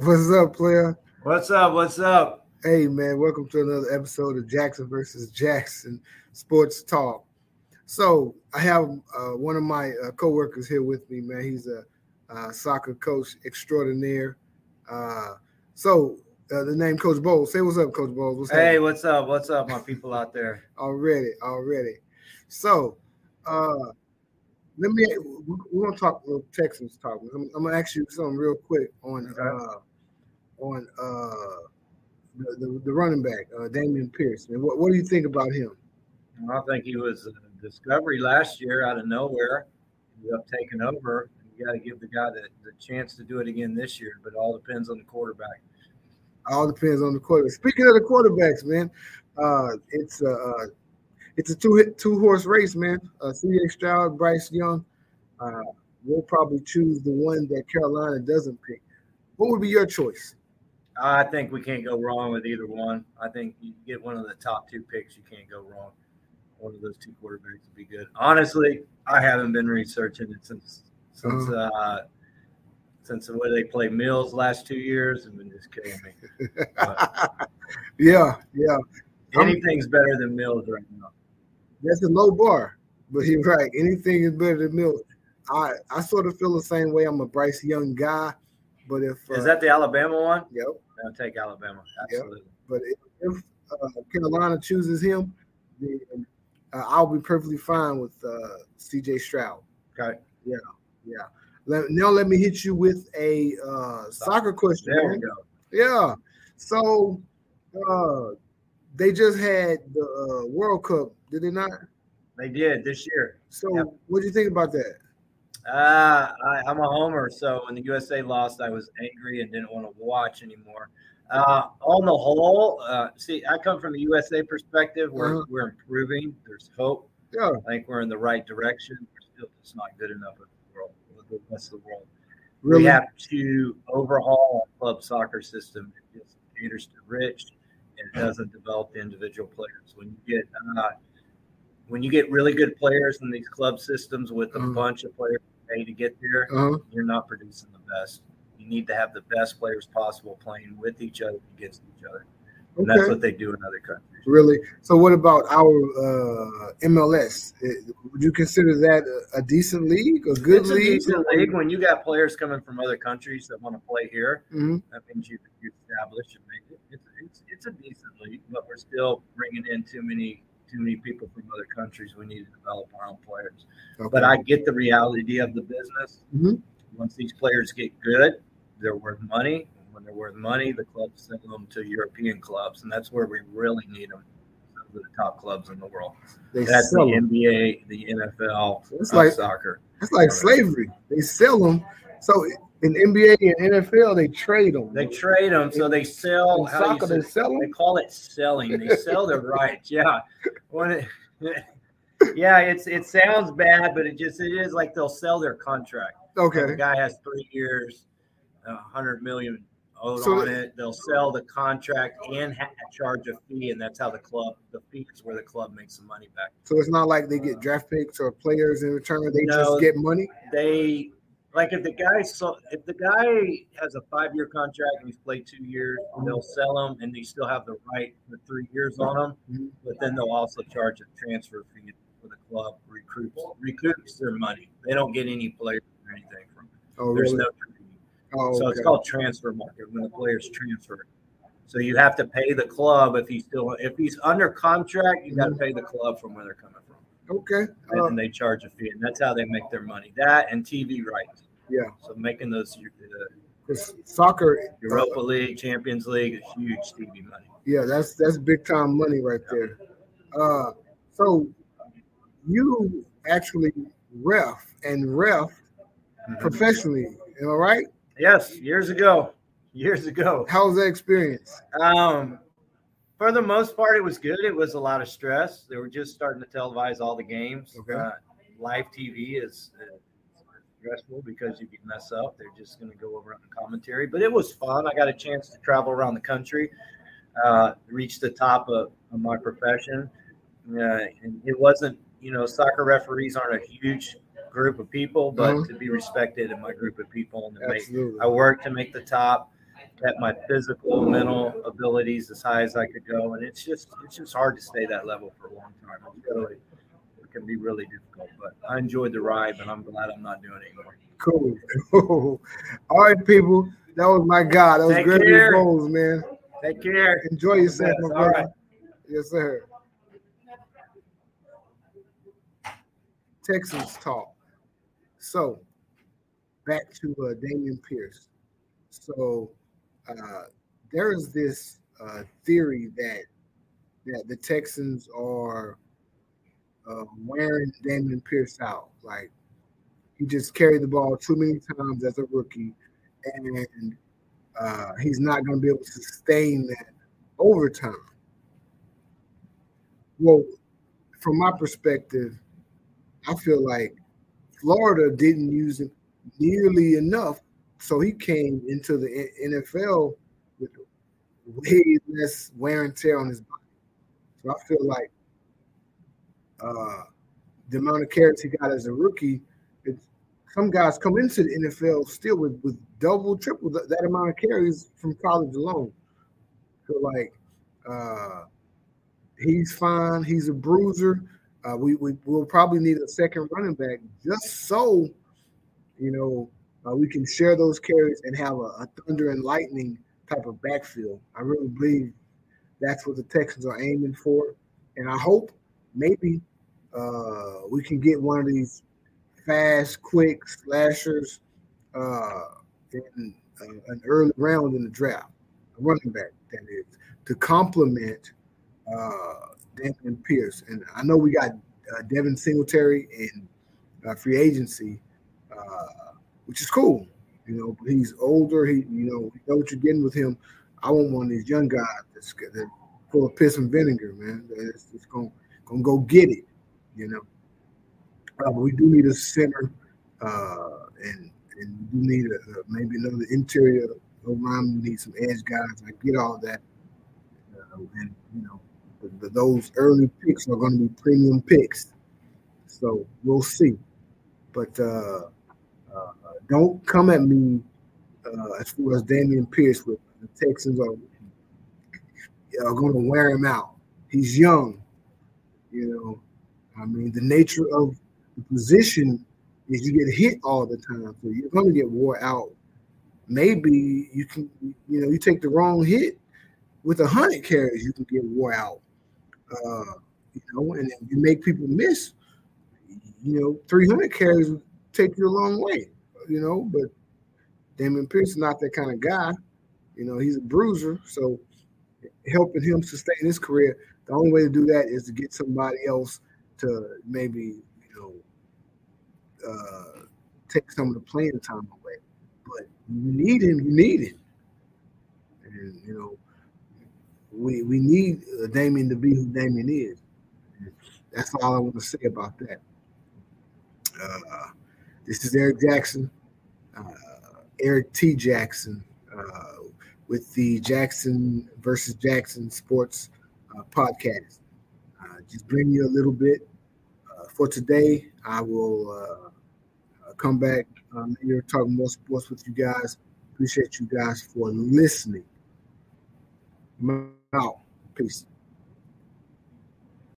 What's up, player? What's up? What's up? Hey, man, welcome to another episode of Jackson versus Jackson Sports Talk. So, I have uh, one of my uh, coworkers here with me, man. He's a uh, soccer coach extraordinaire. Uh, so, uh, the name Coach Boles. Say what's up, Coach Boles. What's Hey, happening? what's up? What's up, my people out there? already, already. So, uh, let me. We're gonna talk a little Texans talk. I'm, I'm gonna ask you something real quick on Okay. uh, on uh, the, the the running back, uh, Damian Pierce. Man, what what do you think about him? I think he was a discovery last year out of nowhere. He ended up taking over. You got to give the guy the, the chance to do it again this year, but it all depends on the quarterback. All depends on the quarterback. Speaking of the quarterbacks, man, uh, it's a uh, it's a two two horse race, man. Uh, C.J. Stroud, Bryce Young. Uh, we'll probably choose the one that Carolina doesn't pick. What would be your choice? I think we can't go wrong with either one. I think you get one of the top two picks, you can't go wrong. One of those two quarterbacks would be good. Honestly, I haven't been researching it since since uh, since the way they played Mills last two years and been just killing me. But yeah, yeah. I'm- anything's better than Mills right now. That's a low bar, but you're right. Anything is better than Mills. I I sort of feel the same way. I'm a Bryce Young guy, but if uh, Is that the Alabama one? yep, I'll take Alabama. Yep. Absolutely. but if, uh, Carolina chooses him, then uh, I'll be perfectly fine with uh, C.J. Stroud. Okay. Yeah. Let, now let me hit you with a uh, soccer question. There we go. Yeah. So uh, they just had the uh, World Cup, did they not? They did this year. So Yep. what do you think about that? Uh, I, I'm a homer, so when the USA lost, I was angry and didn't want to watch anymore. Uh, on the whole, uh, see, I come from the USA perspective. We're Uh-huh. we're improving. There's hope. Yeah. I think we're in the right direction. We're still just not good enough with the world, with the rest of the world. Really? We have to overhaul our club soccer system. It just caters to rich and it doesn't develop the individual players. When you get uh, when you get really good players in these club systems with a Mhm. bunch of players pay to get there, Uh-huh. you're not producing the best. You need to have the best players possible playing with each other against each other. And that's what they do in other countries. Really? So, what about our uh, MLS? Uh, Would you consider that a, a decent league, a good it's a league? decent league. When you got players coming from other countries that want to play here, Mhm. that means you you establish and make it. It's, it's it's a decent league, but we're still bringing in too many too many people from other countries. We need to develop our own players. Okay. But I get the reality of the business. Mhm. Once these players get good, they're worth money. When they're worth money, the clubs send them to European clubs, and that's where we really need them. Those are the top clubs in the world. they That's the sell them. NBA, the NFL, It's like soccer. it's like slavery. They sell them. So in NBA and NFL, they trade them. They trade them, so they sell. in soccer, they sell They call it selling. They sell their rights. Yeah. It, yeah, it's it sounds bad, but it just it is like they'll sell their contract. Okay. The guy has three years, a hundred million owed So- on it. They'll sell the contract and ha- charge a fee, and that's how the club the fee is where the club makes the money back. So it's not like they get uh, draft picks or players in return. They No. just get money. They like if the guy so if the guy has a five year contract and he's played two years, they'll sell him and they still have the right for three years on him. Mhm. But then they'll also charge a transfer fee for the club recruits recoups their money. They don't get any players or anything from it. Oh, There's really? no Oh, so it's called transfer market when the players transfer. So you have to pay the club if he's still if he's under contract, you got to pay the club from where they're coming from, Okay. and Uh, then they charge a fee, and that's how they make their money. That and TV rights. Yeah. So making those uh, soccer. Europa League, Champions League is huge TV money. Yeah, that's that's big time money right there. Uh, so you actually ref and ref professionally, am I right? Yes, years ago. Years ago. How was that experience? Um, for the most part, it was good. It was a lot of stress. They were just starting to televise all the games. Okay. Uh, live TV is uh, stressful because you mess up. They're just going to go over on the commentary, but it was fun. I got a chance to travel around the country, uh, reach the top of, of my profession. Uh, and it wasn't, you know, soccer referees aren't a huge group of people, but Mhm. to be respected in my group of people and to make I worked to make the top. kept my physical, mental abilities as high as I could go, and it's just it's just hard to stay that level for a long time. It's really can be really difficult, but I enjoyed the ride, and I'm glad I'm not doing it anymore. Cool. All right, people. That was my God. That was Take Gregory care. Boles, man. Take care. Enjoy yourself, Yes, my brother. right. Yes, sir. Texans talk. So, back to uh, Damian Pierce. So, uh, there is this uh, theory that that the Texans are uh, wearing Damian Pierce out. Like he just carried the ball too many times as a rookie, and uh, he's not going to be able to sustain that overtime. Well, from my perspective, I feel like Florida didn't use him nearly enough, so he came into the NFL with way less wear and tear on his body. So I feel like uh, the amount of carries he got as a rookie, some guys come into the NFL still with, with double, triple that, that amount of carries from college alone. So like, uh, he's fine. He's a bruiser. Uh, we, we will probably need a second running back just so you know uh, we can share those carries and have a, a thunder and lightning type of backfield. I really believe that's what the Texans are aiming for, and I hope maybe uh, we can get one of these fast, quick slashers uh, in uh, an early round in the draft, a running back that is to complement uh, Pierce. And I know we got uh, Devin Singletary in uh, free agency, uh, which is cool. You know, he's older. He, you know, you know what you're getting with him. I want one of these young guys that's, that's full of piss and vinegar, man. That's gonna gonna go get it. You know, uh, but we do need a center, uh, and and we do need a, maybe another interior line. We need some edge guys. I get all that, uh, and you know, the, the, those early picks are going to be premium picks. So we'll see. But uh, uh, don't come at me uh, as far as Damian Pierce with the Texans are, are going to wear him out. He's young. You know, I mean, the nature of the position is you get hit all the time. So you're going to get wore out. Maybe you can, you know, you take the wrong hit with a hundred carries, you can get wore out. Uh, you know, and if you make people miss, you know, 300 carries take you a long way, you know, but Damian Pierce is not that kind of guy. You know, he's a bruiser. So helping him sustain his career, the only way to do that is to get somebody else to maybe, you know, uh, take some of the playing time away. But you need him, you need him. And, you know, we we need uh, Damian to be who Damian is. That's all I want to say about that. Uh, this is Eric Jackson, uh, Eric T. Jackson, uh, with the Jackson versus Jackson Sports uh, podcast. Uh, just bring you a little bit for today. I will come back um, here talking more sports with you guys. Appreciate you guys for listening. Out. Peace.